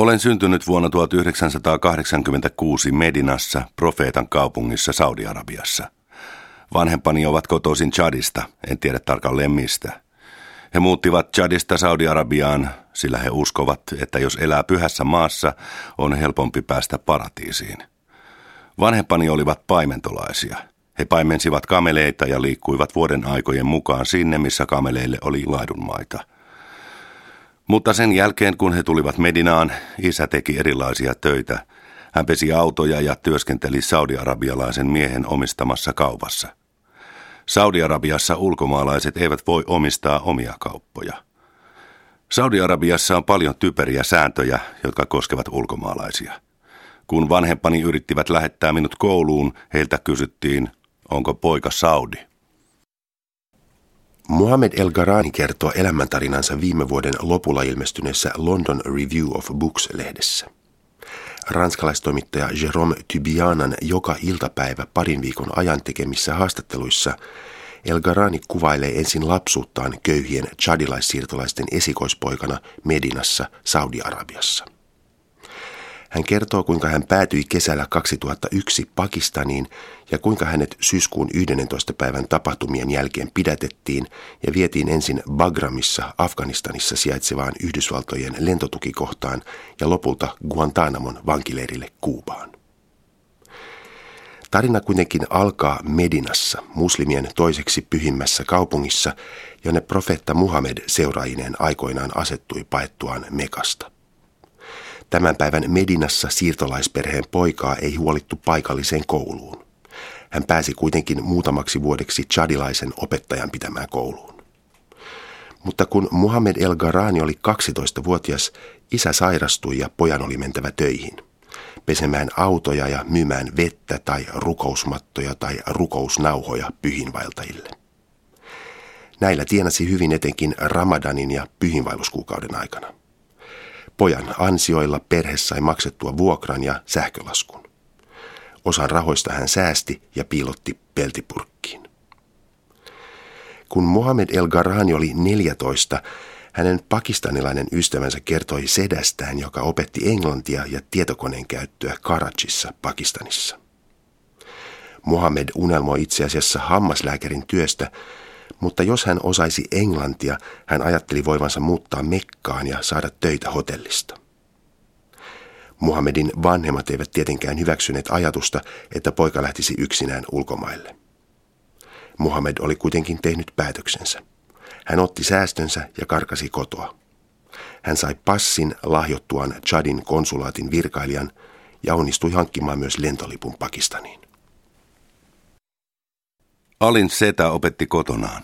Olen syntynyt vuonna 1986 Medinassa, profeetan kaupungissa Saudi-Arabiassa. Vanhempani ovat kotoisin Chadista, en tiedä tarkalleen mistä. He muuttivat Chadista Saudi-Arabiaan, sillä he uskovat, että jos elää pyhässä maassa, on helpompi päästä paratiisiin. Vanhempani olivat paimentolaisia. He paimensivat kameleita ja liikkuivat vuoden aikojen mukaan sinne, missä kameleille oli laidunmaita – mutta sen jälkeen, kun he tulivat Medinaan, isä teki erilaisia töitä. Hän pesi autoja ja työskenteli saudi-arabialaisen miehen omistamassa kaupassa. Saudi-Arabiassa ulkomaalaiset eivät voi omistaa omia kauppoja. Saudi-Arabiassa on paljon typeriä sääntöjä, jotka koskevat ulkomaalaisia. Kun vanhempani yrittivät lähettää minut kouluun, heiltä kysyttiin, onko poika Saudi. Mohamed El Garani kertoo elämäntarinansa viime vuoden lopulla ilmestyneessä London Review of Books-lehdessä. Ranskalaistoimittaja Jérôme Tubianan joka iltapäivä parin viikon ajan tekemissä haastatteluissa El Garani kuvailee ensin lapsuuttaan köyhien chadilaissiirtolaisten esikoispoikana Medinassa, Saudi-Arabiassa. Hän kertoo, kuinka hän päätyi kesällä 2001 Pakistaniin ja kuinka hänet syyskuun 11. päivän tapahtumien jälkeen pidätettiin ja vietiin ensin Bagramissa Afganistanissa sijaitsevaan Yhdysvaltojen lentotukikohtaan ja lopulta Guantanamon vankileirille Kuubaan. Tarina kuitenkin alkaa Medinassa, muslimien toiseksi pyhimmässä kaupungissa, jonne profeetta Muhammed seuraajineen aikoinaan asettui paettuaan Mekasta. Tämän päivän Medinassa siirtolaisperheen poikaa ei huolittu paikalliseen kouluun. Hän pääsi kuitenkin muutamaksi vuodeksi chadilaisen opettajan pitämään kouluun. Mutta kun Muhammed El Garani oli 12-vuotias, isä sairastui ja pojan oli mentävä töihin. Pesemään autoja ja myymään vettä tai rukousmattoja tai rukousnauhoja pyhinvaeltajille. Näillä tienasi hyvin etenkin Ramadanin ja pyhinvaelluskuukauden aikana. Pojan ansioilla perhe sai maksettua vuokran ja sähkölaskun. Osan rahoista hän säästi ja piilotti peltipurkkiin. Kun Mohamed El Garani oli 14, hänen pakistanilainen ystävänsä kertoi sedästään, joka opetti englantia ja tietokoneen käyttöä Karachissa, Pakistanissa. Mohamed unelmoi itse asiassa hammaslääkärin työstä, mutta jos hän osaisi englantia, hän ajatteli voivansa muuttaa Mekkaan ja saada töitä hotellista. Muhammedin vanhemmat eivät tietenkään hyväksyneet ajatusta, että poika lähtisi yksinään ulkomaille. Muhammed oli kuitenkin tehnyt päätöksensä. Hän otti säästönsä ja karkasi kotoa. Hän sai passin lahjottuaan Chadin konsulaatin virkailijan ja onnistui hankkimaan myös lentolipun Pakistaniin. Alin setä opetti kotonaan.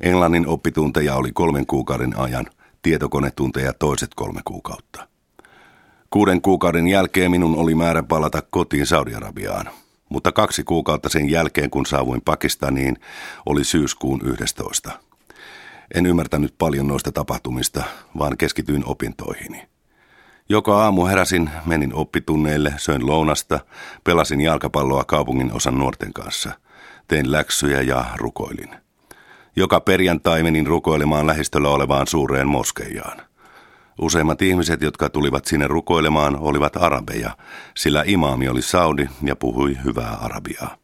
Englannin oppitunteja oli kolmen kuukauden ajan, tietokonetunteja toiset kolme kuukautta. Kuuden kuukauden jälkeen minun oli määrä palata kotiin Saudi-Arabiaan, mutta kaksi kuukautta sen jälkeen, kun saavuin Pakistaniin, oli syyskuun 11. En ymmärtänyt paljon noista tapahtumista, vaan keskityin opintoihini. Joka aamu heräsin, menin oppitunneille, söin lounasta, pelasin jalkapalloa kaupungin osan nuorten kanssa. Tein läksyjä ja rukoilin. Joka perjantai menin rukoilemaan lähistöllä olevaan suureen moskeijaan. Useimmat ihmiset, jotka tulivat sinne rukoilemaan, olivat arabeja, sillä imaami oli saudi ja puhui hyvää arabiaa.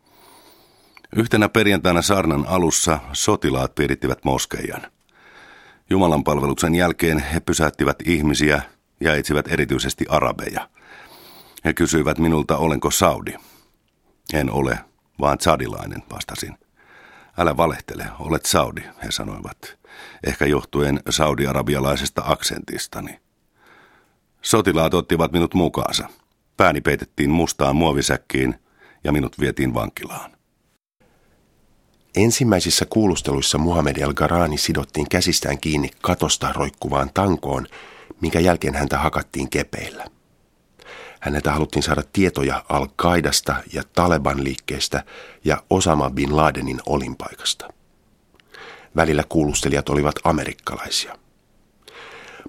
Yhtenä perjantaina saarnan alussa sotilaat piirittivät moskeijan. Jumalan palveluksen jälkeen he pysäyttivät ihmisiä ja etsivät erityisesti arabeja. He kysyivät minulta, olenko saudi. En ole, vaan sadilainen, vastasin. Älä valehtele, olet Saudi, he sanoivat, ehkä johtuen saudi-arabialaisesta aksentistani. Sotilaat ottivat minut mukaansa. Pääni peitettiin mustaan muovisäkkiin ja minut vietiin vankilaan. Ensimmäisissä kuulusteluissa Muhammed El-Garani sidottiin käsistään kiinni katosta roikkuvaan tankoon, minkä jälkeen häntä hakattiin kepeillä. Häneltä haluttiin saada tietoja Al-Qaidasta ja Taleban-liikkeestä ja Osama bin Ladenin olinpaikasta. Välillä kuulustelijat olivat amerikkalaisia.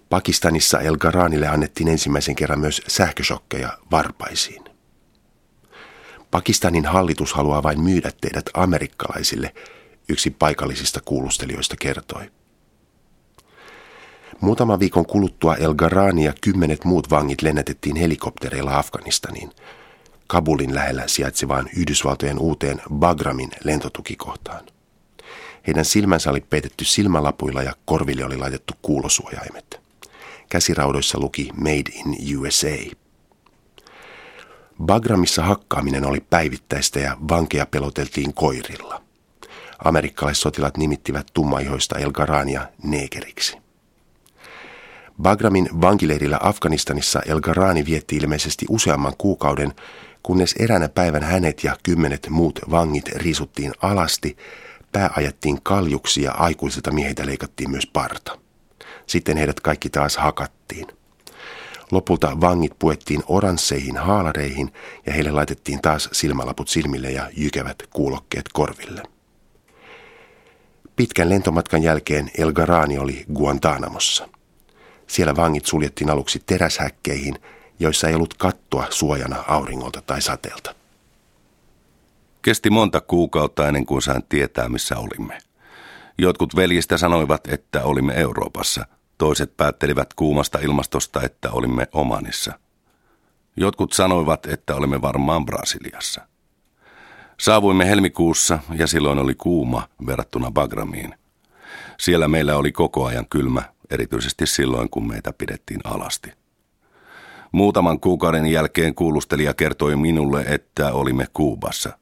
Pakistanissa El Garanille annettiin ensimmäisen kerran myös sähköshokkeja varpaisiin. Pakistanin hallitus haluaa vain myydä teidät amerikkalaisille, yksi paikallisista kuulustelijoista kertoi. Muutama viikon kuluttua El Garani ja kymmenet muut vangit lennätettiin helikoptereilla Afganistaniin, Kabulin lähellä sijaitsevaan Yhdysvaltojen uuteen Bagramin lentotukikohtaan. Heidän silmänsä oli peitetty silmälapuilla ja korville oli laitettu kuulosuojaimet. Käsiraudoissa luki Made in USA. Bagramissa hakkaaminen oli päivittäistä ja vankeja peloteltiin koirilla. Amerikkalaissotilat nimittivät tummaihoista El Garania neekeriksi. Bagramin vankileirillä Afganistanissa El Garani vietti ilmeisesti useamman kuukauden, kunnes eräänä päivän hänet ja kymmenet muut vangit riisuttiin alasti, pää ajettiin kaljuksi ja aikuisilta miehiltä leikattiin myös parta. Sitten heidät kaikki taas hakattiin. Lopulta vangit puettiin oransseihin haalareihin ja heille laitettiin taas silmälaput silmille ja jykevät kuulokkeet korville. Pitkän lentomatkan jälkeen El Garani oli Guantanamossa. Siellä vangit suljettiin aluksi teräshäkkeihin, joissa ei ollut kattoa suojana auringolta tai sateelta. Kesti monta kuukautta ennen kuin sain tietää, missä olimme. Jotkut veljistä sanoivat, että olimme Euroopassa. Toiset päättelivät kuumasta ilmastosta, että olimme Omanissa. Jotkut sanoivat, että olimme varmaan Brasiliassa. Saavuimme helmikuussa ja silloin oli kuuma verrattuna Bagramiin. Siellä meillä oli koko ajan kylmä, erityisesti silloin kun meitä pidettiin alasti. Muutaman kuukauden jälkeen kuulustelija kertoi minulle, että olimme Kuubassa.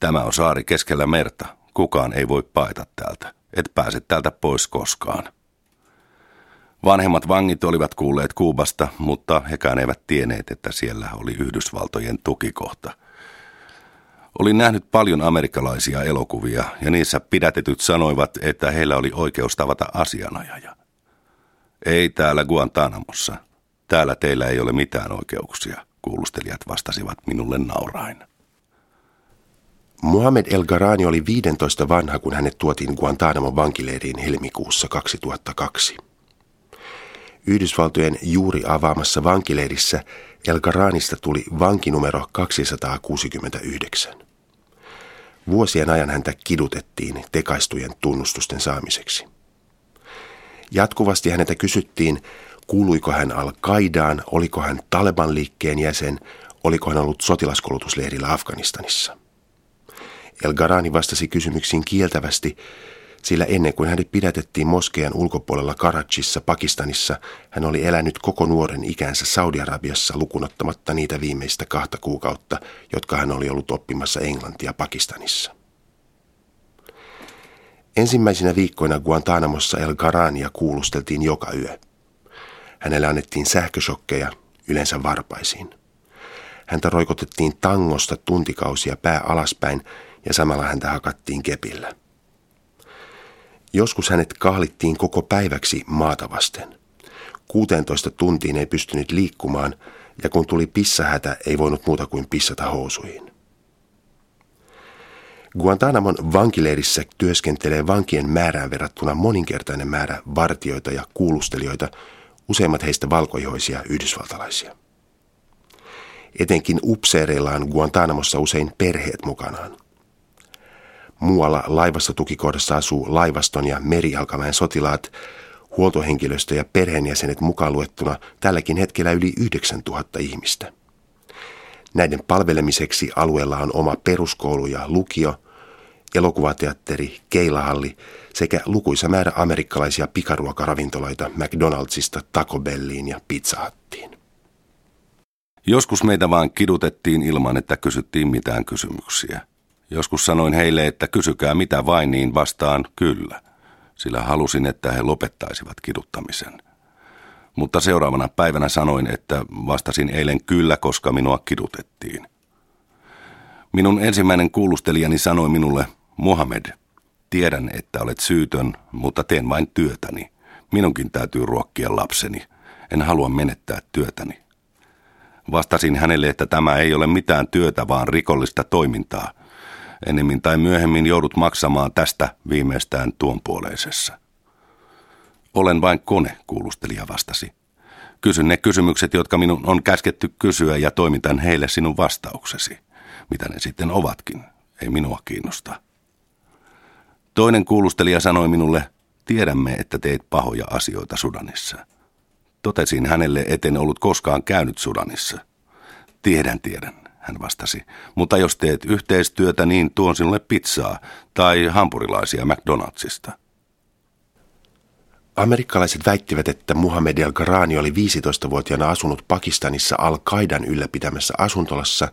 Tämä on saari keskellä merta. Kukaan ei voi paeta täältä. Et pääse täältä pois koskaan. Vanhemmat vangit olivat kuulleet Kuubasta, mutta hekään eivät tienneet, että siellä oli Yhdysvaltojen tukikohta – Olin nähnyt paljon amerikkalaisia elokuvia ja niissä pidätetyt sanoivat, että heillä oli oikeus tavata asianajaja. Ei täällä Guantanamossa. Täällä teillä ei ole mitään oikeuksia, kuulustelijat vastasivat minulle naurain. Mohamed El Garani oli 15 vanha, kun hänet tuotiin Guantanamon vankileiriin helmikuussa 2002. Yhdysvaltojen juuri avaamassa vankileirissä El Garanista tuli vankinumero 269. Vuosien ajan häntä kidutettiin tekaistujen tunnustusten saamiseksi. Jatkuvasti häneltä kysyttiin, kuuluiko hän Al-Qaidaan, oliko hän Taleban liikkeen jäsen, oliko hän ollut sotilaskoulutusleirillä Afganistanissa. El Garani vastasi kysymyksiin kieltävästi, sillä ennen kuin hänet pidätettiin Moskean ulkopuolella Karachissa, Pakistanissa, hän oli elänyt koko nuoren ikänsä Saudi-Arabiassa lukunottamatta niitä viimeistä kahta kuukautta, jotka hän oli ollut oppimassa englantia Pakistanissa. Ensimmäisinä viikkoina Guantanamossa El Garania kuulusteltiin joka yö. Hänelle annettiin sähköshokkeja, yleensä varpaisiin. Häntä roikotettiin tangosta tuntikausia pää alaspäin ja samalla häntä hakattiin kepillä. Joskus hänet kahlittiin koko päiväksi maata vasten. 16 tuntiin ei pystynyt liikkumaan ja kun tuli pissahätä, ei voinut muuta kuin pissata housuihin. Guantanamon vankileirissä työskentelee vankien määrään verrattuna moninkertainen määrä vartioita ja kuulustelijoita, useimmat heistä valkoihoisia yhdysvaltalaisia. Etenkin upseereilla on Guantanamossa usein perheet mukanaan – Muualla laivassa tukikohdassa asuu laivaston ja merialkamäen sotilaat, huoltohenkilöstö ja perheenjäsenet mukaan luettuna tälläkin hetkellä yli 9000 ihmistä. Näiden palvelemiseksi alueella on oma peruskoulu ja lukio, elokuvateatteri, keilahalli sekä lukuisa määrä amerikkalaisia pikaruokaravintoloita McDonaldsista Taco Belliin ja Pizza Huttiin. Joskus meitä vaan kidutettiin ilman, että kysyttiin mitään kysymyksiä. Joskus sanoin heille, että kysykää mitä vain, niin vastaan kyllä, sillä halusin, että he lopettaisivat kiduttamisen. Mutta seuraavana päivänä sanoin, että vastasin eilen kyllä, koska minua kidutettiin. Minun ensimmäinen kuulustelijani sanoi minulle, Mohamed, tiedän, että olet syytön, mutta teen vain työtäni. Minunkin täytyy ruokkia lapseni. En halua menettää työtäni. Vastasin hänelle, että tämä ei ole mitään työtä, vaan rikollista toimintaa – Ennemmin tai myöhemmin joudut maksamaan tästä viimeistään tuonpuoleisessa. Olen vain kone, kuulustelija vastasi. Kysyn ne kysymykset, jotka minun on käsketty kysyä ja toimitan heille sinun vastauksesi. Mitä ne sitten ovatkin, ei minua kiinnosta. Toinen kuulustelija sanoi minulle, tiedämme, että teit pahoja asioita Sudanissa. Totesin hänelle, etten ollut koskaan käynyt Sudanissa. Tiedän, tiedän, hän vastasi. Mutta jos teet yhteistyötä, niin tuon sinulle pizzaa tai hampurilaisia McDonaldsista. Amerikkalaiset väittivät, että Muhammed El Gharani oli 15-vuotiaana asunut Pakistanissa Al-Qaidan ylläpitämässä asuntolassa,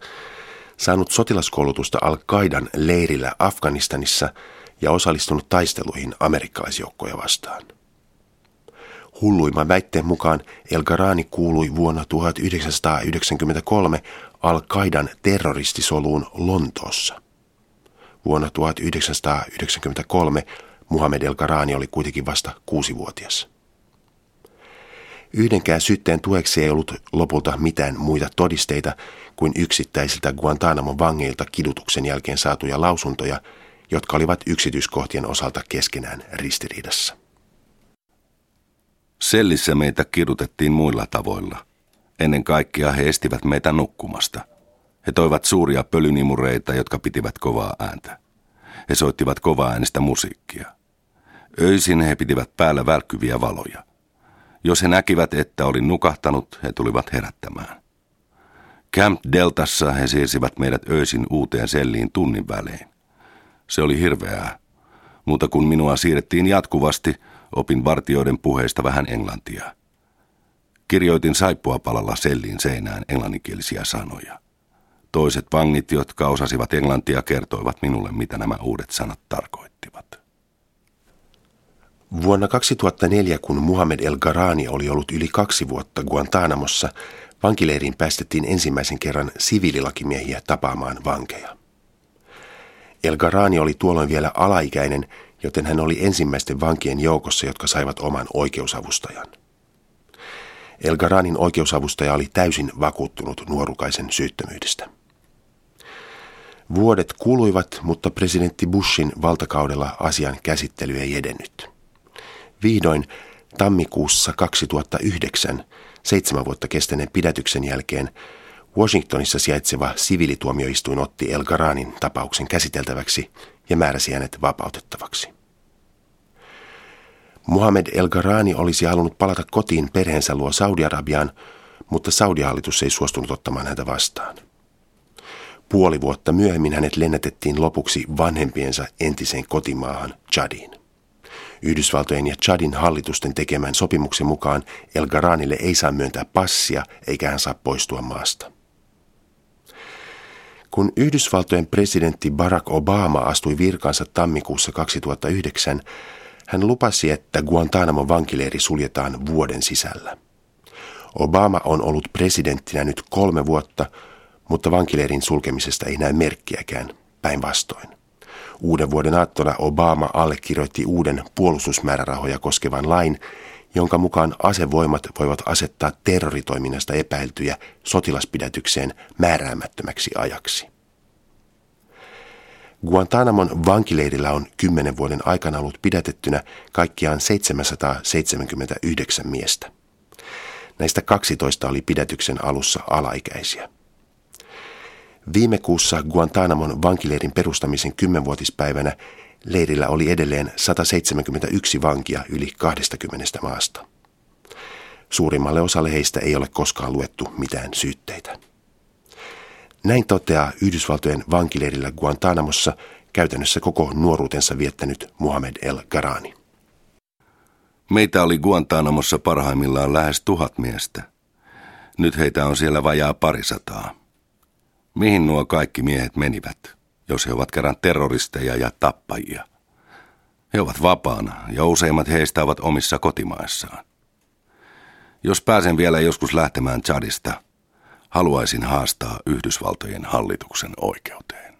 saanut sotilaskoulutusta Al-Qaidan leirillä Afganistanissa ja osallistunut taisteluihin amerikkalaisjoukkoja vastaan. Hulluimman väitteen mukaan El Gharani kuului vuonna 1993 Al-Qaidan terroristisoluun Lontoossa. Vuonna 1993 Muhammed El Gharani oli kuitenkin vasta kuusivuotias. Yhdenkään syytteen tueksi ei ollut lopulta mitään muita todisteita kuin yksittäisiltä Guantanamon vangeilta kidutuksen jälkeen saatuja lausuntoja, jotka olivat yksityiskohtien osalta keskenään ristiriidassa. Sellissä meitä kidutettiin muilla tavoilla. Ennen kaikkea he estivät meitä nukkumasta. He toivat suuria pölynimureita, jotka pitivät kovaa ääntä. He soittivat kovaa äänestä musiikkia. Öisin he pitivät päällä välkkyviä valoja. Jos he näkivät, että olin nukahtanut, he tulivat herättämään. Camp Deltassa he siirsivät meidät öisin uuteen selliin tunnin välein. Se oli hirveää, mutta kun minua siirrettiin jatkuvasti, opin vartioiden puheista vähän englantia. Kirjoitin saippua palalla selliin seinään englanninkielisiä sanoja. Toiset vangit, jotka osasivat englantia, kertoivat minulle, mitä nämä uudet sanat tarkoittivat. Vuonna 2004, kun Muhammed El Garani oli ollut yli kaksi vuotta Guantanamossa, vankileiriin päästettiin ensimmäisen kerran siviililakimiehiä tapaamaan vankeja. El Garani oli tuolloin vielä alaikäinen, joten hän oli ensimmäisten vankien joukossa, jotka saivat oman oikeusavustajan. El Garanin oikeusavustaja oli täysin vakuuttunut nuorukaisen syyttömyydestä. Vuodet kuluivat, mutta presidentti Bushin valtakaudella asian käsittely ei edennyt. Vihdoin tammikuussa 2009, seitsemän vuotta kestäneen pidätyksen jälkeen, Washingtonissa sijaitseva siviilituomioistuin otti El Garanin tapauksen käsiteltäväksi ja määräsi hänet vapautettavaksi. Muhammed El Garani olisi halunnut palata kotiin perheensä luo Saudi-Arabiaan, mutta Saudi-hallitus ei suostunut ottamaan häntä vastaan. Puoli vuotta myöhemmin hänet lennätettiin lopuksi vanhempiensa entiseen kotimaahan Chadiin. Yhdysvaltojen ja Chadin hallitusten tekemän sopimuksen mukaan El Garanille ei saa myöntää passia eikä hän saa poistua maasta. Kun Yhdysvaltojen presidentti Barack Obama astui virkansa tammikuussa 2009, hän lupasi, että Guantanamo vankileiri suljetaan vuoden sisällä. Obama on ollut presidenttinä nyt kolme vuotta, mutta vankileirin sulkemisesta ei näy merkkiäkään, päinvastoin. Uuden vuoden aattona Obama allekirjoitti uuden puolustusmäärärahoja koskevan lain, jonka mukaan asevoimat voivat asettaa terroritoiminnasta epäiltyjä sotilaspidätykseen määräämättömäksi ajaksi. Guantanamon vankileirillä on kymmenen vuoden aikana ollut pidätettynä kaikkiaan 779 miestä. Näistä 12 oli pidätyksen alussa alaikäisiä. Viime kuussa Guantanamon vankileirin perustamisen kymmenvuotispäivänä leirillä oli edelleen 171 vankia yli 20 maasta. Suurimmalle osalle heistä ei ole koskaan luettu mitään syytteitä. Näin toteaa Yhdysvaltojen vankileirillä Guantanamossa käytännössä koko nuoruutensa viettänyt Muhammed El Garani. Meitä oli Guantanamossa parhaimmillaan lähes tuhat miestä. Nyt heitä on siellä vajaa parisataa. Mihin nuo kaikki miehet menivät, jos he ovat kerran terroristeja ja tappajia? He ovat vapaana ja useimmat heistä ovat omissa kotimaissaan. Jos pääsen vielä joskus lähtemään Chadista, haluaisin haastaa Yhdysvaltojen hallituksen oikeuteen.